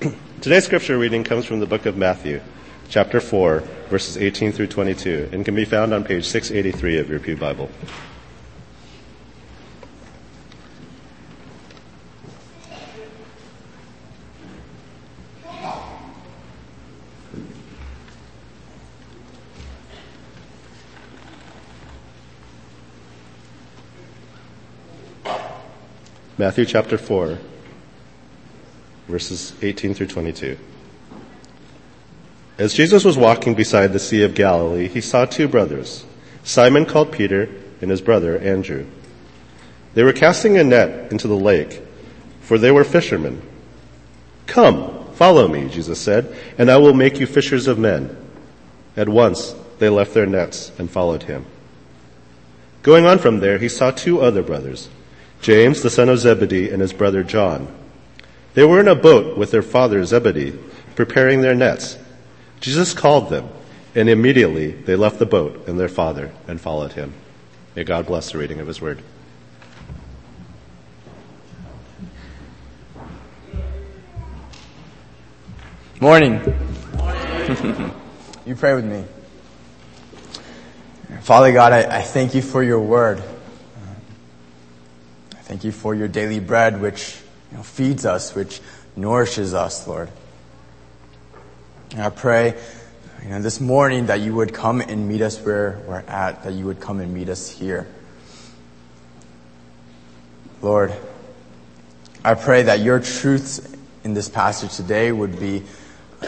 Today's scripture reading comes from the book of Matthew, chapter 4, verses 18 through 22, and can be found on page 683 of your Pew Bible. Matthew chapter 4, verses 18 through 22. As Jesus was walking beside the Sea of Galilee, he saw two brothers, Simon called Peter and his brother Andrew. They were casting a net into the lake, for they were fishermen. Come, follow me, Jesus said, and I will make you fishers of men. At once they left their nets and followed him. Going on from there, he saw two other brothers, James, the son of Zebedee, and his brother John. They were in a boat with their father Zebedee, preparing their nets. Jesus called them, and immediately they left the boat and their father and followed him. May God bless the reading of his word. Morning. you pray with me. Father God, I, I thank you for your word. I thank you for your daily bread, which you know, feeds us, which nourishes us, Lord. And I pray, you know, this morning that you would come and meet us where we're at, that you would come and meet us here. Lord, I pray that your truths in this passage today would be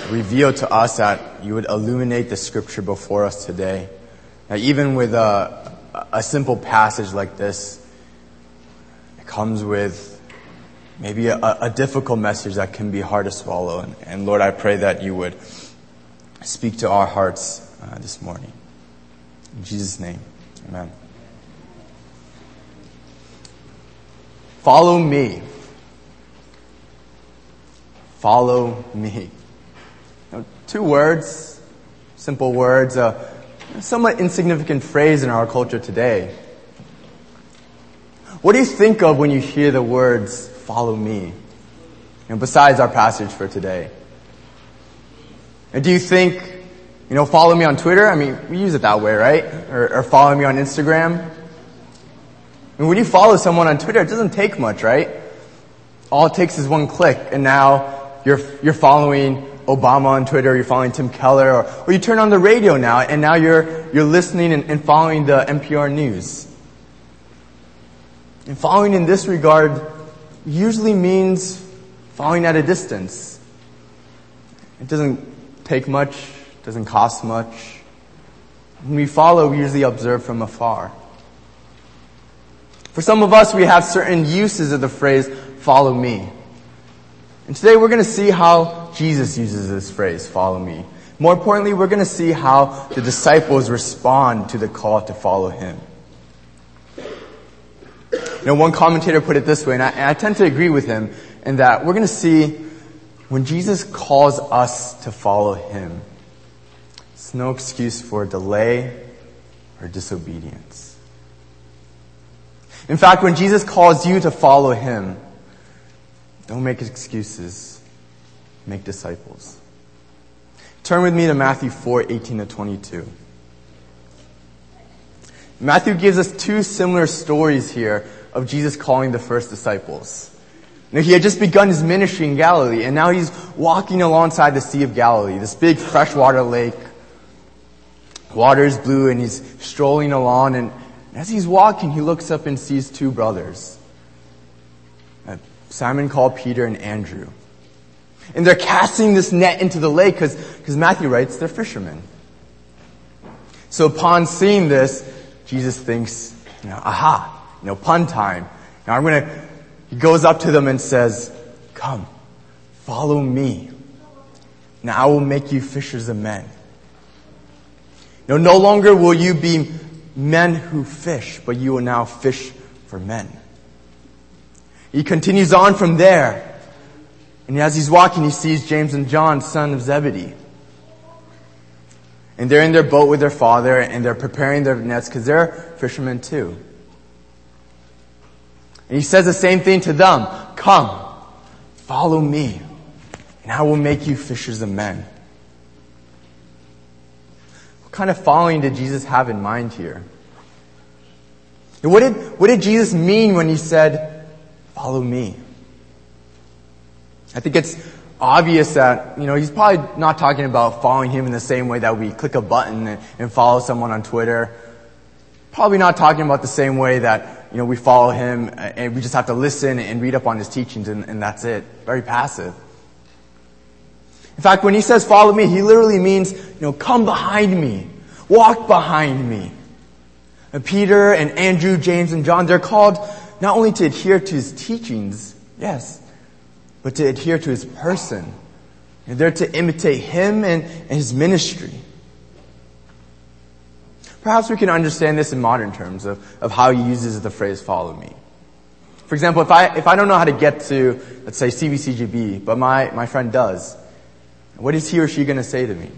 revealed to us, that you would illuminate the scripture before us today. That even with a, a simple passage like this, it comes with maybe a, a, difficult message that can be hard to swallow. And, and, Lord, I pray that you would speak to our hearts uh, this morning. In Jesus' name, amen. Follow me. Follow me. Now, two words, simple words, a somewhat insignificant phrase in our culture today. What do you think of when you hear the words follow me. And besides our passage for today. And do you think, you know, follow me on Twitter? I mean, we use it that way, right? Or, or follow me on Instagram. And when you follow someone on Twitter, it doesn't take much, right? All it takes is one click, and now you're, you're following Obama on Twitter, you're following Tim Keller, or, or you turn on the radio now, and now you're, you're listening and, and following the NPR news. And following in this regard usually means following at a distance. It doesn't take much, doesn't cost much. When we follow, we usually observe from afar. For some of us, we have certain uses of the phrase, follow me. And today we're going to see how Jesus uses this phrase, follow me. More importantly, we're going to see how the disciples respond to the call to follow him. You know, one commentator put it this way, and I, and I tend to agree with him, in that we're going to see when Jesus calls us to follow him, it's no excuse for delay or disobedience. In fact, when Jesus calls you to follow him, don't make excuses. Make disciples. Turn with me to Matthew 4, 18 to 22. Matthew gives us two similar stories here of Jesus calling the first disciples. Now, he had just begun his ministry in Galilee, and now he's walking alongside the Sea of Galilee, this big freshwater lake. Water is blue, and he's strolling along, and as he's walking, he looks up and sees two brothers. Uh, Simon called Peter and Andrew. And they're casting this net into the lake because Matthew writes they're fishermen. So upon seeing this, Jesus thinks, you know, aha, you know, pun time. Now I'm to, he goes up to them and says, come, follow me. Now I will make you fishers of men. You no longer will you be men who fish, but you will now fish for men. He continues on from there. And as he's walking, he sees James and John, son of Zebedee. And they're in their boat with their father and they're preparing their nets because they're fishermen too. And he says the same thing to them. Come, follow me, and I will make you fishers of men. What kind of following did Jesus have in mind here? What did, what did Jesus mean when he said, follow me? I think it's obvious that, you know, he's probably not talking about following him in the same way that we click a button and, and follow someone on Twitter. Probably not talking about the same way that, you know, we follow him uh, and we just have to listen and read up on his teachings and, and that's it. Very passive. In fact, when he says follow me, he literally means, you know, come behind me. Walk behind me. And Peter and Andrew, James and John, they're called not only to adhere to his teachings, yes, but to adhere to his person. And they're to imitate him and, and his ministry. Perhaps we can understand this in modern terms of, of how he uses the phrase follow me. For example, if I, if I don't know how to get to, let's say, CVCGB, but my, my friend does, what is he or she going to say to me?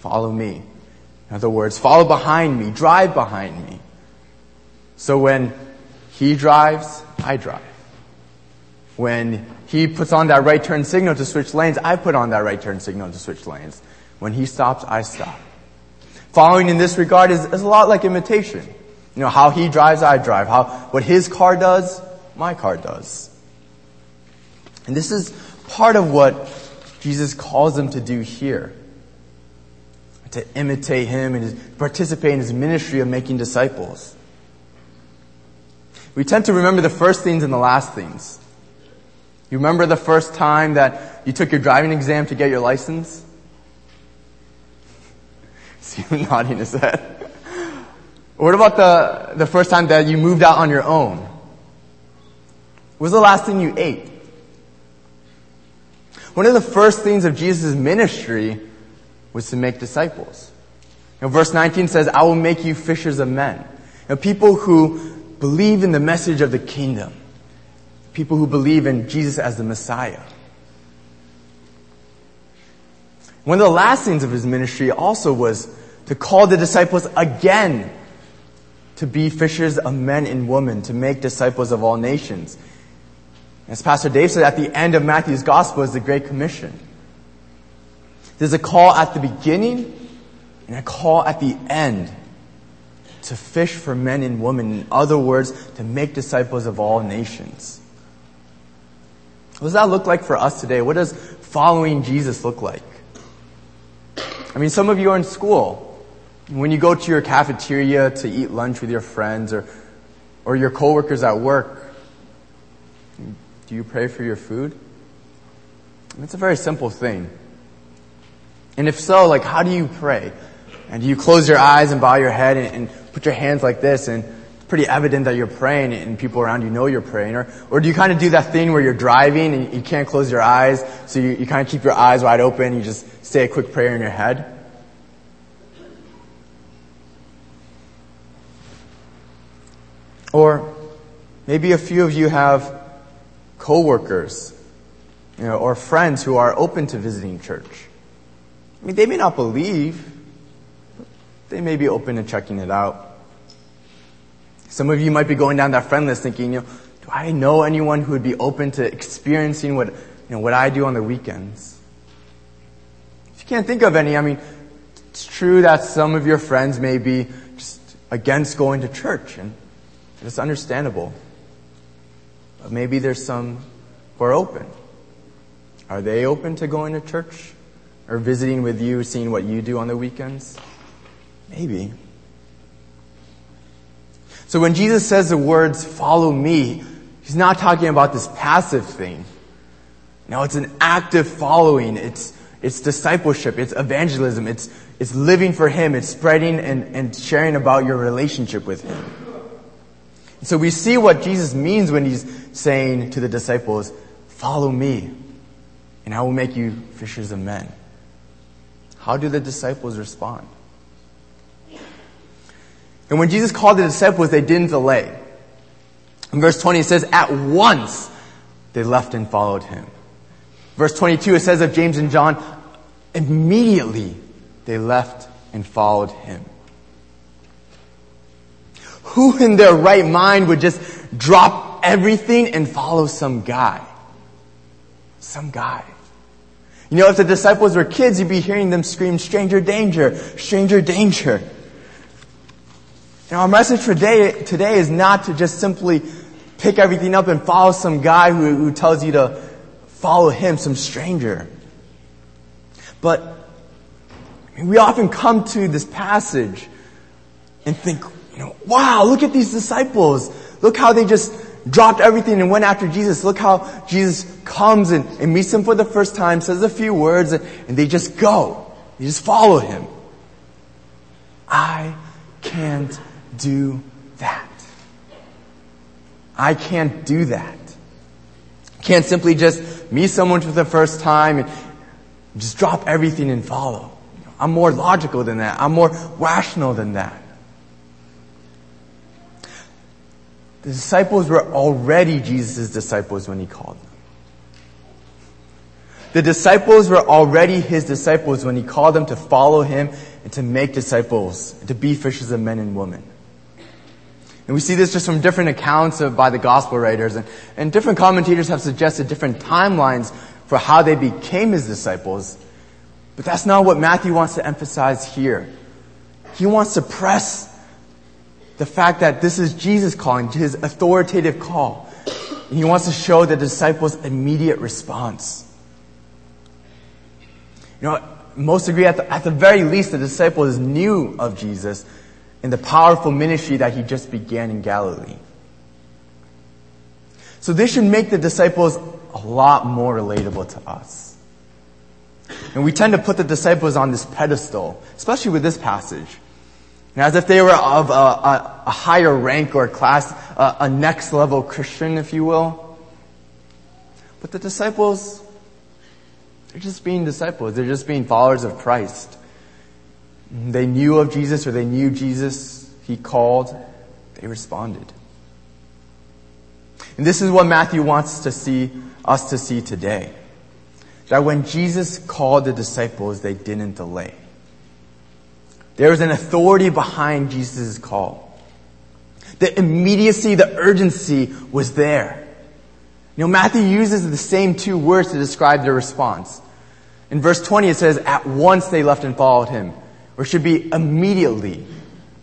Follow me. In other words, follow behind me, drive behind me. So when he drives, I drive. When he puts on that right turn signal to switch lanes, I put on that right turn signal to switch lanes. When he stops, I stop. Following in this regard is, is a lot like imitation. You know, how he drives, I drive. How, what his car does, my car does. And this is part of what Jesus calls them to do here. To imitate him and participate in his ministry of making disciples. We tend to remember the first things and the last things. You remember the first time that you took your driving exam to get your license? See him nodding his head. What about the, the first time that you moved out on your own? What was the last thing you ate? One of the first things of Jesus' ministry was to make disciples. You know, verse 19 says, I will make you fishers of men. You know, people who believe in the message of the kingdom. People who believe in Jesus as the Messiah. One of the last things of his ministry also was to call the disciples again to be fishers of men and women, to make disciples of all nations. As Pastor Dave said, at the end of Matthew's gospel is the Great Commission. There's a call at the beginning and a call at the end to fish for men and women. In other words, to make disciples of all nations. What does that look like for us today? What does following Jesus look like? I mean, some of you are in school. When you go to your cafeteria to eat lunch with your friends or, or your coworkers at work, do you pray for your food? It's a very simple thing. And if so, like, how do you pray? And do you close your eyes and bow your head and, and put your hands like this and it's pretty evident that you're praying and people around you know you're praying? Or, or do you kind of do that thing where you're driving and you can't close your eyes, so you, you kind of keep your eyes wide open, you just say a quick prayer in your head? Or maybe a few of you have coworkers, you know, or friends who are open to visiting church. I mean, they may not believe, they may be open to checking it out. Some of you might be going down that friend list thinking, you know, do I know anyone who would be open to experiencing what, you know, what I do on the weekends? If you can't think of any, I mean, it's true that some of your friends may be just against going to church, and it's understandable. But maybe there's some who are open. Are they open to going to church? Or visiting with you, seeing what you do on the weekends? Maybe. So when Jesus says the words, follow me, he's not talking about this passive thing. No, it's an active following. It's, it's discipleship. It's evangelism. It's, it's living for him. It's spreading and, and sharing about your relationship with him. So we see what Jesus means when he's saying to the disciples, follow me and I will make you fishers of men. How do the disciples respond? And when Jesus called the disciples, they didn't delay. In verse 20 it says, at once they left and followed him. Verse 22 it says of James and John, immediately they left and followed him. Who in their right mind would just drop everything and follow some guy? Some guy. You know, if the disciples were kids, you'd be hearing them scream, stranger danger, stranger danger. And our message for today, today is not to just simply pick everything up and follow some guy who, who tells you to follow him, some stranger. But we often come to this passage and think, know, wow, look at these disciples. Look how they just dropped everything and went after Jesus. Look how Jesus comes and, and meets them for the first time, says a few words, and, and they just go. They just follow him. I can't do that. I can't do that. Can't simply just meet someone for the first time and just drop everything and follow. I'm more logical than that. I'm more rational than that. The disciples were already Jesus' disciples when he called them. The disciples were already his disciples when he called them to follow him and to make disciples, and to be fishers of men and women. And we see this just from different accounts of, by the gospel writers, and, and different commentators have suggested different timelines for how they became his disciples. But that's not what Matthew wants to emphasize here. He wants to press the fact that this is Jesus calling, his authoritative call. And he wants to show the disciples' immediate response. You know, most agree at the, at the very least the disciples knew of Jesus and the powerful ministry that he just began in Galilee. So this should make the disciples a lot more relatable to us. And we tend to put the disciples on this pedestal, especially with this passage. As if they were of a, a, a higher rank or class, a, a next level Christian, if you will. But the disciples, they're just being disciples. They're just being followers of Christ. They knew of Jesus or they knew Jesus. He called. They responded. And this is what Matthew wants to see us to see today. That when Jesus called the disciples, they didn't delay. There was an authority behind Jesus' call. The immediacy, the urgency was there. You know, Matthew uses the same two words to describe their response. In verse 20 it says, at once they left and followed him. Or should be immediately,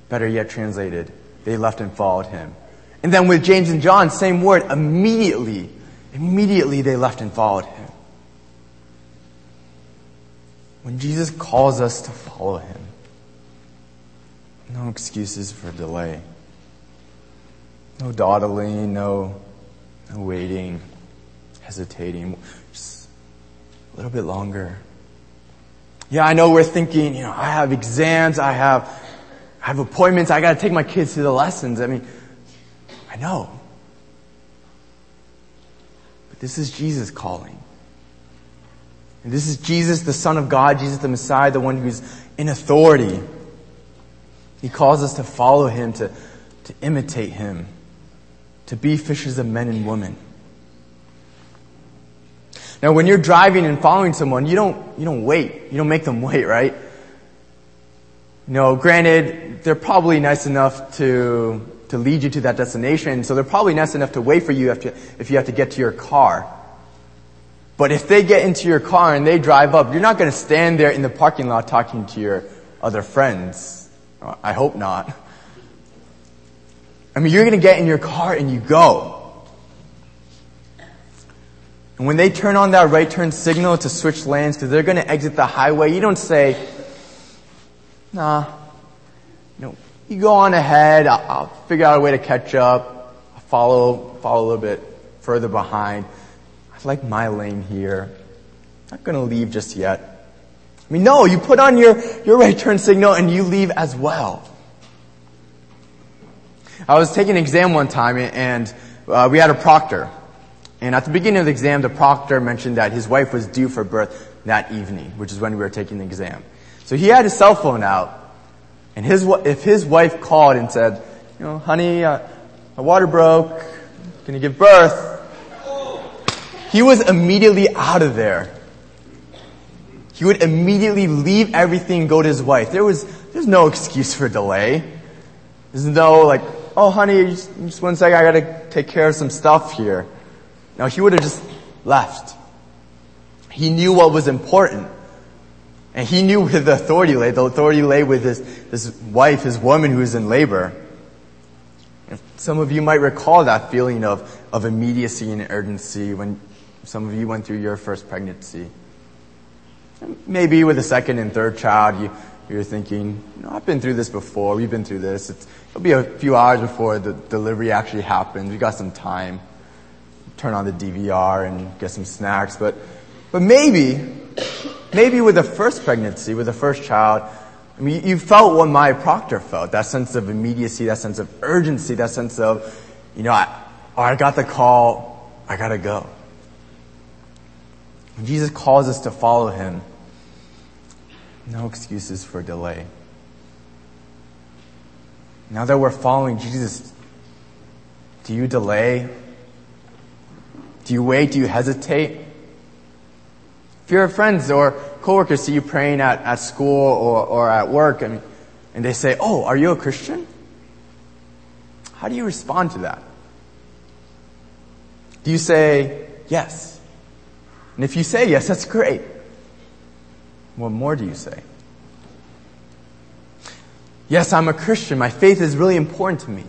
better yet translated, they left and followed him. And then with James and John, same word, immediately, immediately they left and followed him. When Jesus calls us to follow him, no excuses for delay. No dawdling, no, no waiting, hesitating. Just a little bit longer. Yeah, I know we're thinking, you know, I have exams, I have, I have appointments, I gotta take my kids to the lessons. I mean, I know. But this is Jesus calling. And this is Jesus, the Son of God, Jesus the Messiah, the one who's in authority. He calls us to follow him, to, to imitate him, to be fishers of men and women. Now, when you're driving and following someone, you don't, you don't wait. You don't make them wait, right? No, granted, they're probably nice enough to, to lead you to that destination, so they're probably nice enough to wait for you if you, if you have to get to your car. But if they get into your car and they drive up, you're not going to stand there in the parking lot talking to your other friends. I hope not. I mean, you're going to get in your car and you go. And when they turn on that right turn signal to switch lanes because they're going to exit the highway, you don't say, nah, no, you go on ahead, I'll, I'll figure out a way to catch up, I'll follow, follow a little bit further behind. I like my lane here. I'm Not going to leave just yet. I mean, no, you put on your, your right turn signal and you leave as well. I was taking an exam one time and uh, we had a proctor. And at the beginning of the exam, the proctor mentioned that his wife was due for birth that evening, which is when we were taking the exam. So he had his cell phone out, and his, if his wife called and said, you know, honey, uh, my water broke, can you give birth? He was immediately out of there. He would immediately leave everything and go to his wife. There was, there's no excuse for delay. There's no like, oh honey, just, one second, I gotta take care of some stuff here. Now he would have just left. He knew what was important. And he knew where the authority lay. The authority lay with his, his wife, his woman who was in labor. Some of you might recall that feeling of, of immediacy and urgency when some of you went through your first pregnancy. Maybe with a second and third child, you, you're thinking, you know, I've been through this before. We've been through this. It's, it'll be a few hours before the delivery actually happens. We've got some time. Turn on the DVR and get some snacks. But, but maybe, maybe with the first pregnancy, with the first child, I mean, you felt what my Proctor felt. That sense of immediacy, that sense of urgency, that sense of, you know, I, oh, I got the call. I gotta go. Jesus calls us to follow Him, no excuses for delay. Now that we're following Jesus, do you delay? Do you wait? Do you hesitate? If your friends or coworkers see you praying at, at school or, or at work and, and they say, Oh, are you a Christian? How do you respond to that? Do you say, Yes? And if you say yes, that's great. What more do you say? Yes, I'm a Christian. My faith is really important to me.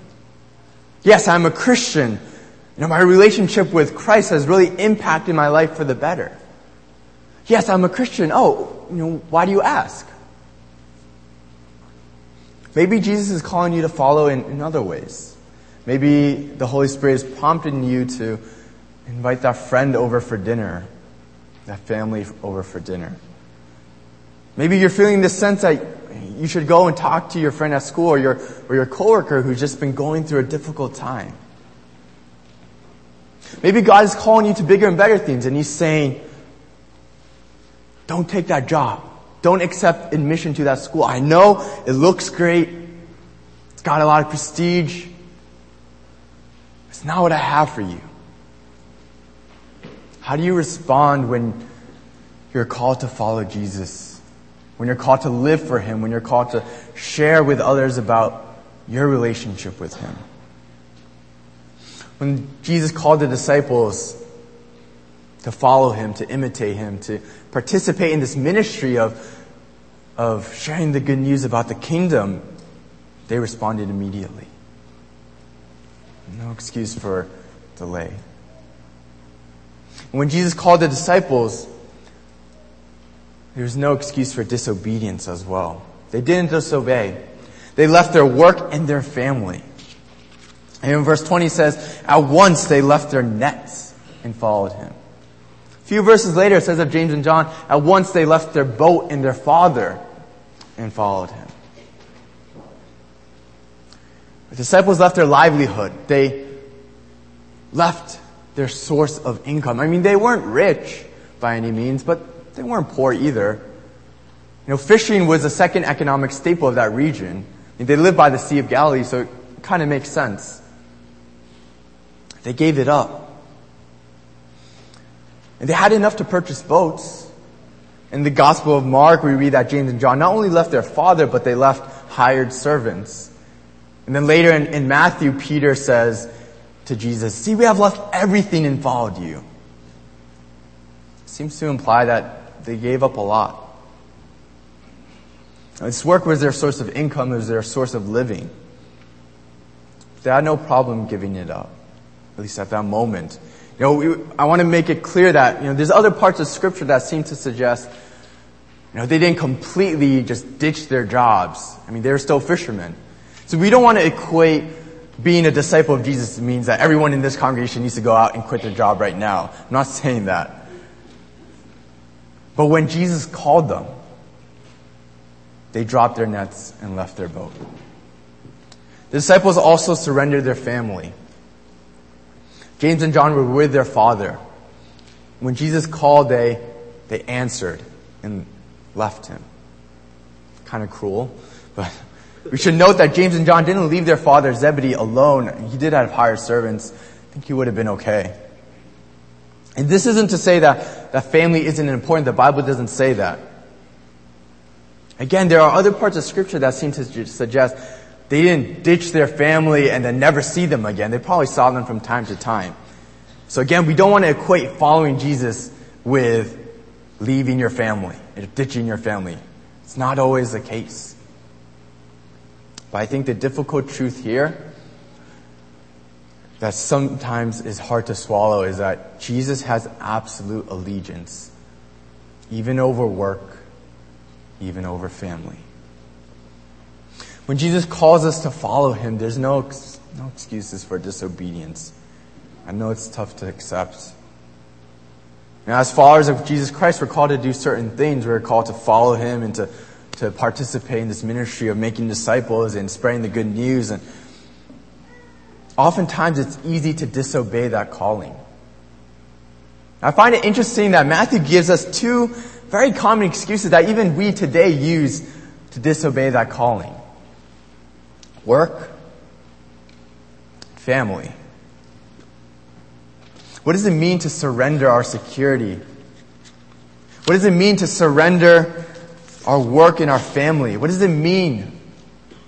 Yes, I'm a Christian. You know, my relationship with Christ has really impacted my life for the better. Yes, I'm a Christian. Oh, you know, why do you ask? Maybe Jesus is calling you to follow in, in other ways. Maybe the Holy Spirit is prompting you to invite that friend over for dinner, that family over for dinner. Maybe you're feeling this sense that you should go and talk to your friend at school or your, or your coworker who's just been going through a difficult time. Maybe God is calling you to bigger and better things and He's saying, don't take that job. Don't accept admission to that school. I know it looks great. It's got a lot of prestige. It's not what I have for you. How do you respond when you're called to follow Jesus? When you're called to live for Him, when you're called to share with others about your relationship with Him. When Jesus called the disciples to follow Him, to imitate Him, to participate in this ministry of, of sharing the good news about the kingdom, they responded immediately. No excuse for delay. When Jesus called the disciples, there's no excuse for disobedience as well. They didn't disobey. They left their work and their family. And in verse 20 says, at once they left their nets and followed him. A few verses later it says of James and John, at once they left their boat and their father and followed him. The disciples left their livelihood. They left their source of income. I mean, they weren't rich by any means, but they weren't poor either. You know, fishing was a second economic staple of that region. I mean, they lived by the Sea of Galilee, so it kind of makes sense. They gave it up. And they had enough to purchase boats. In the Gospel of Mark, we read that James and John not only left their father, but they left hired servants. And then later in, in Matthew, Peter says to Jesus, See, we have left everything and followed you. Seems to imply that they gave up a lot. This work was their source of income, it was their source of living. They had no problem giving it up, at least at that moment. You know, we, I want to make it clear that, you know, there's other parts of scripture that seem to suggest, you know, they didn't completely just ditch their jobs. I mean, they were still fishermen. So we don't want to equate being a disciple of Jesus means that everyone in this congregation needs to go out and quit their job right now. I'm not saying that. But when Jesus called them, they dropped their nets and left their boat. The disciples also surrendered their family. James and John were with their father. When Jesus called, they, they answered and left him. Kind of cruel, but we should note that James and John didn't leave their father Zebedee alone. He did have hired servants. I think he would have been okay. And this isn't to say that, that family isn't important. The Bible doesn't say that. Again, there are other parts of scripture that seem to suggest they didn't ditch their family and then never see them again. They probably saw them from time to time. So again, we don't want to equate following Jesus with leaving your family, and ditching your family. It's not always the case. But I think the difficult truth here that sometimes is hard to swallow is that Jesus has absolute allegiance, even over work, even over family. When Jesus calls us to follow him, there's no, no excuses for disobedience. I know it's tough to accept. Now, as followers of Jesus Christ, we're called to do certain things. We're called to follow him and to, to participate in this ministry of making disciples and spreading the good news. And oftentimes it's easy to disobey that calling. I find it interesting that Matthew gives us two very common excuses that even we today use to disobey that calling. Work, family. What does it mean to surrender our security? What does it mean to surrender our work and our family? What does it mean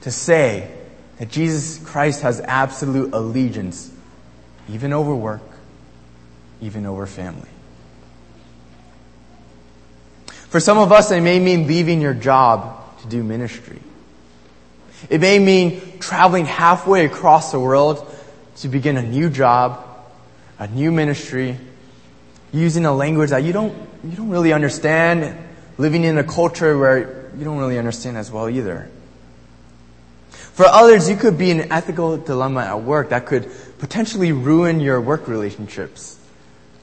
to say that Jesus Christ has absolute allegiance, even over work, even over family? For some of us, it may mean leaving your job to do ministry. It may mean traveling halfway across the world to begin a new job a new ministry, using a language that you don't, you don't really understand, living in a culture where you don't really understand as well either. For others, you could be in an ethical dilemma at work that could potentially ruin your work relationships.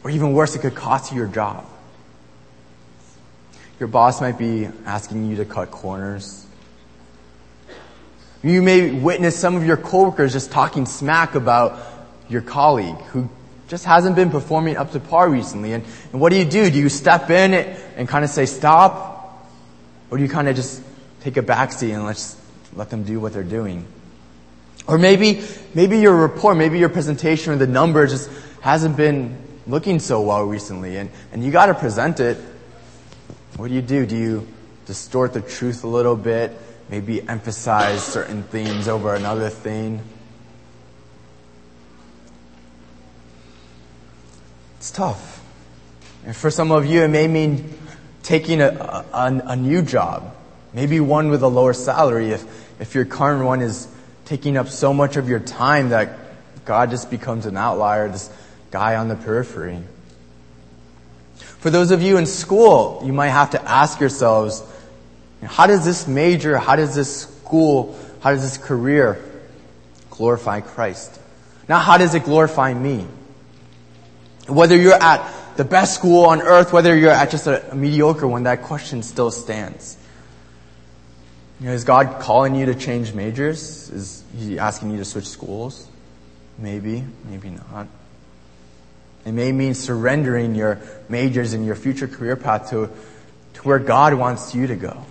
Or even worse, it could cost you your job. Your boss might be asking you to cut corners. You may witness some of your coworkers just talking smack about your colleague who just hasn't been performing up to par recently. And, and what do you do? Do you step in and kind of say stop? Or do you kind of just take a backseat and let's let them do what they're doing? Or maybe, maybe your report, maybe your presentation or the numbers just hasn't been looking so well recently and, and you gotta present it. What do you do? Do you distort the truth a little bit? Maybe emphasize certain themes over another thing? It's tough. And for some of you, it may mean taking a, a, a, new job, maybe one with a lower salary if, if your current one is taking up so much of your time that God just becomes an outlier, this guy on the periphery. For those of you in school, you might have to ask yourselves, how does this major, how does this school, how does this career glorify Christ? Now, how does it glorify me? Whether you're at the best school on earth, whether you're at just a, a mediocre one, that question still stands. You know, is God calling you to change majors? Is He asking you to switch schools? Maybe, maybe not. It may mean surrendering your majors and your future career path to, to where God wants you to go.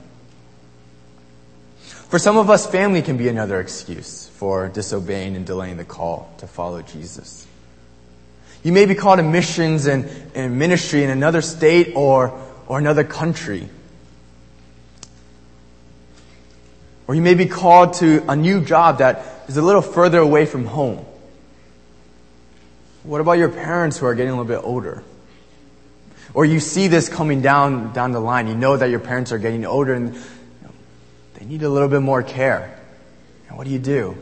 For some of us, family can be another excuse for disobeying and delaying the call to follow Jesus. You may be called to missions and, and ministry in another state or, or another country. Or you may be called to a new job that is a little further away from home. What about your parents who are getting a little bit older? Or you see this coming down, down the line. You know that your parents are getting older and they need a little bit more care. And what do you do?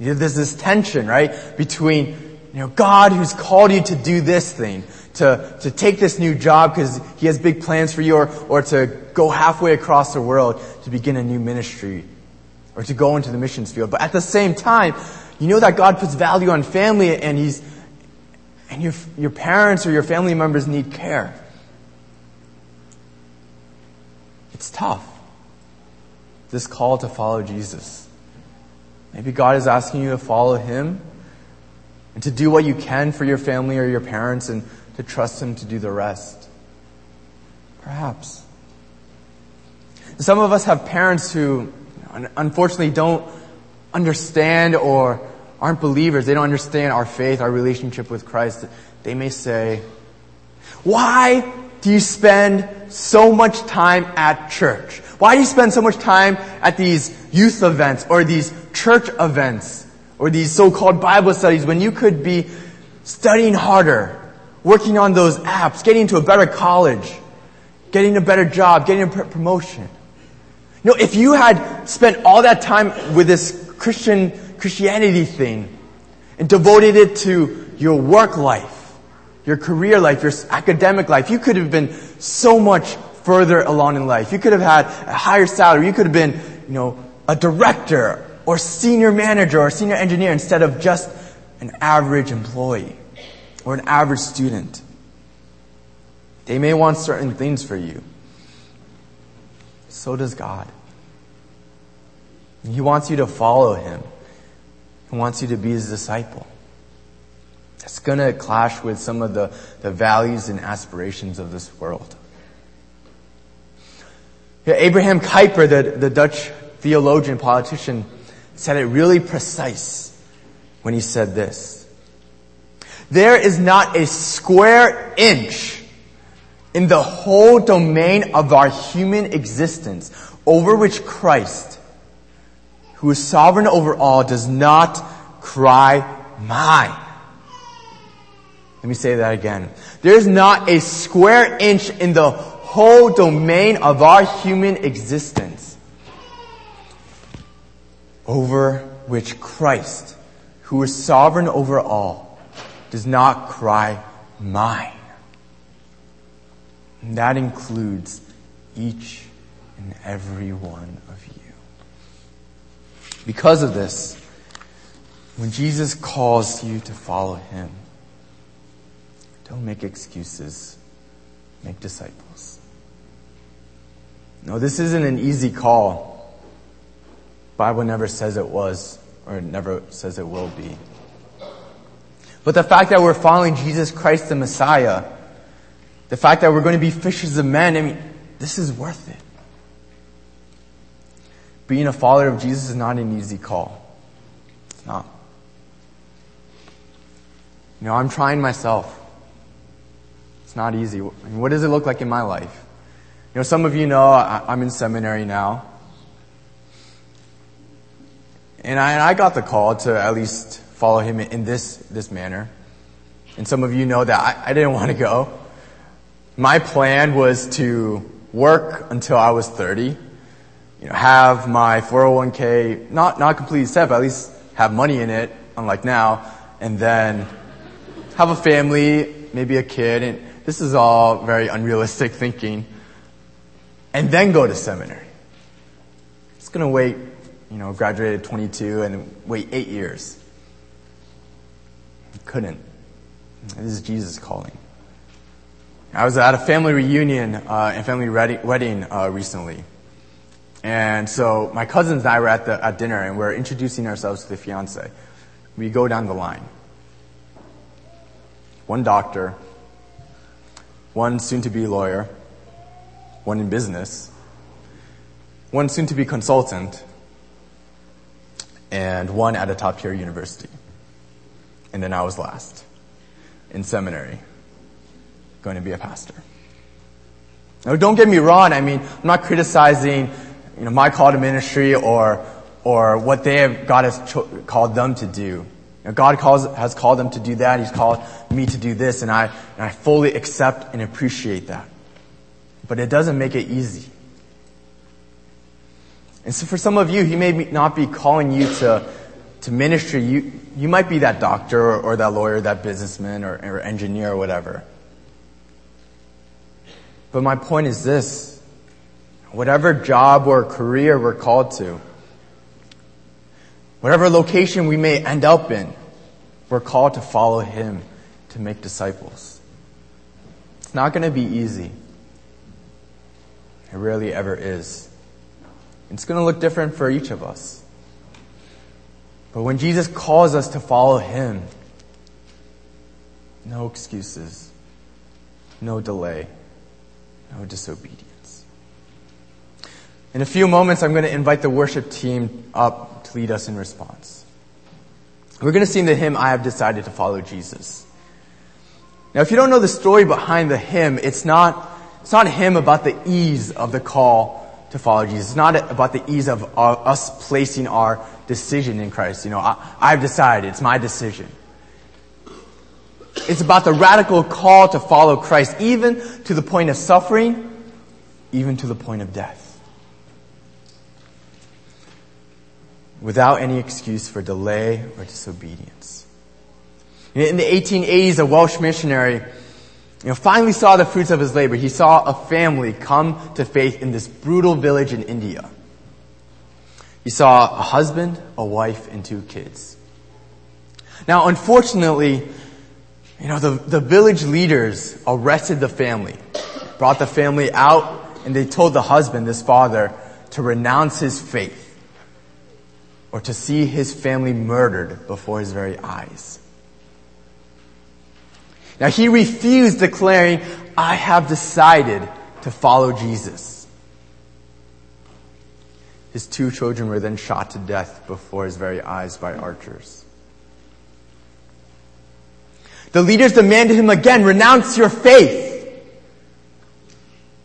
There's this tension, right? Between you know, God who's called you to do this thing, to, to take this new job because He has big plans for you, or, or to go halfway across the world to begin a new ministry, or to go into the missions field. But at the same time, you know that God puts value on family and He's, and your, your parents or your family members need care. It's tough. This call to follow Jesus. Maybe God is asking you to follow Him and to do what you can for your family or your parents and to trust Him to do the rest. Perhaps. Some of us have parents who unfortunately don't understand or aren't believers. They don't understand our faith, our relationship with Christ. They may say, why do you spend so much time at church? Why do you spend so much time at these youth events or these church events? or these so-called Bible studies when you could be studying harder, working on those apps, getting to a better college, getting a better job, getting a pr- promotion. Know, if you had spent all that time with this Christian, Christianity thing and devoted it to your work life, your career life, your academic life, you could have been so much further along in life. You could have had a higher salary. You could have been, you know, a director or senior manager or senior engineer instead of just an average employee or an average student. They may want certain things for you. So does God. He wants you to follow Him. He wants you to be His disciple. It's going to clash with some of the, the values and aspirations of this world. Yeah, Abraham Kuyper, the, the Dutch theologian, politician, said it really precise when he said this. There is not a square inch in the whole domain of our human existence over which Christ, who is sovereign over all, does not cry, mine. Let me say that again. There is not a square inch in the whole domain of our human existence over which Christ, who is sovereign over all, does not cry, mine. And that includes each and every one of you. Because of this, when Jesus calls you to follow him, don't make excuses. Make disciples. No, this isn't an easy call. Bible never says it was, or never says it will be. But the fact that we're following Jesus Christ the Messiah, the fact that we're going to be fishers of men, I mean, this is worth it. Being a follower of Jesus is not an easy call. It's not. You know, I'm trying myself. It's not easy. I mean, what does it look like in my life? You know, some of you know I, am in seminary now. And I, I got the call to at least follow him in this, this manner. And some of you know that I, I didn't want to go. My plan was to work until I was 30, you know, have my 401k, not, not completely set, but at least have money in it, unlike now, and then have a family, maybe a kid, and this is all very unrealistic thinking, and then go to seminary. It's gonna wait you know, graduated 22 and wait eight years. Couldn't. This is Jesus calling. I was at a family reunion uh, and family wedding uh, recently. And so my cousins and I were at, the, at dinner and we're introducing ourselves to the fiance. We go down the line. One doctor, one soon to be lawyer, one in business, one soon to be consultant, and one at a top tier university. And then I was last in seminary, going to be a pastor. Now, don't get me wrong. I mean, I'm not criticizing, you know, my call to ministry or, or what they have, God has cho- called them to do. You know, God calls, has called them to do that. He's called me to do this, and I, and I fully accept and appreciate that. But it doesn't make it easy. And so for some of you, he may not be calling you to, to ministry. You, you might be that doctor or, or that lawyer, that businessman or, or engineer or whatever. But my point is this. Whatever job or career we're called to, whatever location we may end up in, we're called to follow Him, to make disciples. It's not going to be easy. It rarely ever is. It's going to look different for each of us. But when Jesus calls us to follow Him, no excuses, no delay, no disobedience. In a few moments, I'm going to invite the worship team up to lead us in response. We're going to sing the hymn, I have decided to follow Jesus. Now, if you don't know the story behind the hymn, it's not, it's not a hymn about the ease of the call to follow Jesus. It's not about the ease of uh, us placing our decision in Christ. You know, I, I've decided, it's my decision. It's about the radical call to follow Christ, even to the point of suffering even to the point of death. Without any excuse for delay or disobedience. In the 1880s, a Welsh missionary you know, finally saw the fruits of his labor. He saw a family come to faith in this brutal village in India. He saw a husband, a wife, and two kids. Now, unfortunately, you know, the, the village leaders arrested the family, brought the family out, and they told the husband, this father, to renounce his faith or to see his family murdered before his very eyes. Now he refused declaring, I have decided to follow Jesus. His two children were then shot to death before his very eyes by archers. The leaders demanded him again, renounce your faith.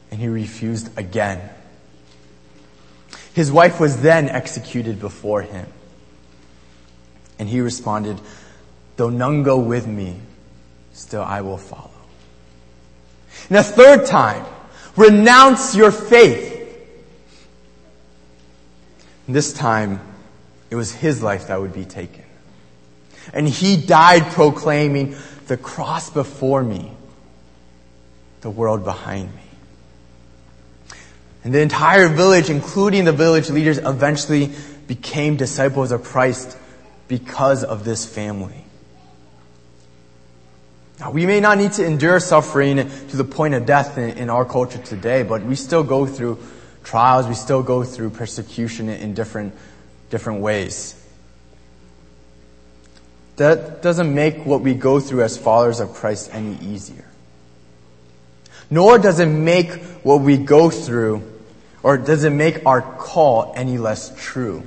And he refused again. His wife was then executed before him. And he responded, though none go with me, still I will follow. And a third time, renounce your faith. And this time, it was his life that would be taken. And he died proclaiming, the cross before me, the world behind me. And the entire village, including the village leaders, eventually became disciples of Christ because of this family. Now, we may not need to endure suffering to the point of death in, in our culture today, but we still go through trials, we still go through persecution in different, different ways. That doesn't make what we go through as followers of Christ any easier. Nor does it make what we go through, or does it make our call any less true.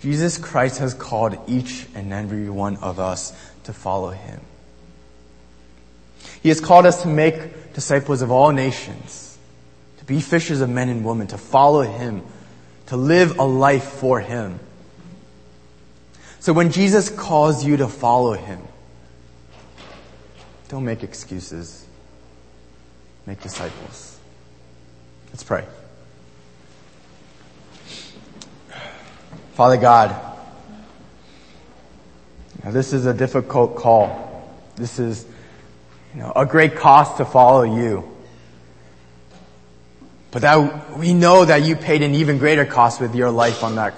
Jesus Christ has called each and every one of us to follow Him. He has called us to make disciples of all nations, to be fishers of men and women, to follow Him, to live a life for Him. So when Jesus calls you to follow him, don't make excuses. Make disciples. Let's pray. Father God, this is a difficult call. This is you know, a great cost to follow you. But that we know that you paid an even greater cost with your life on that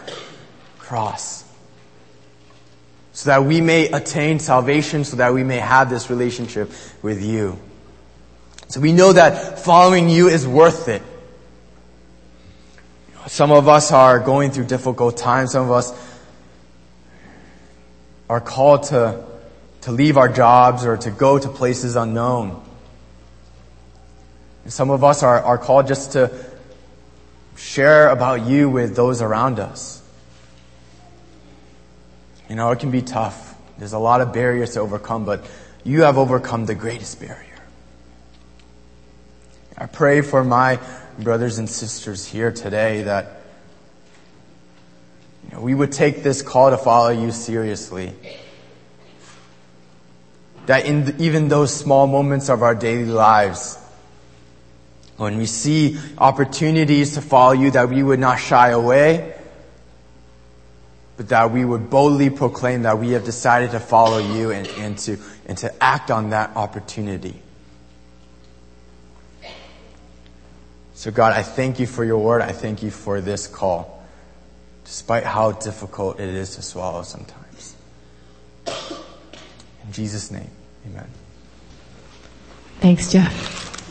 cross so that we may attain salvation, so that we may have this relationship with you. So we know that following you is worth it. Some of us are going through difficult times. Some of us are called to, to leave our jobs or to go to places unknown. some of us are, are called just to share about you with those around us. You know, it can be tough. There's a lot of barriers to overcome, but you have overcome the greatest barrier. I pray for my brothers and sisters here today that you know, we would take this call to follow you seriously. That in the, even those small moments of our daily lives, when we see opportunities to follow you, that we would not shy away, but that we would boldly proclaim that we have decided to follow you and, and, to, and to act on that opportunity. So, God, I thank you for your word. I thank you for this call, despite how difficult it is to swallow sometimes. In Jesus' name, amen. Thanks, Jeff.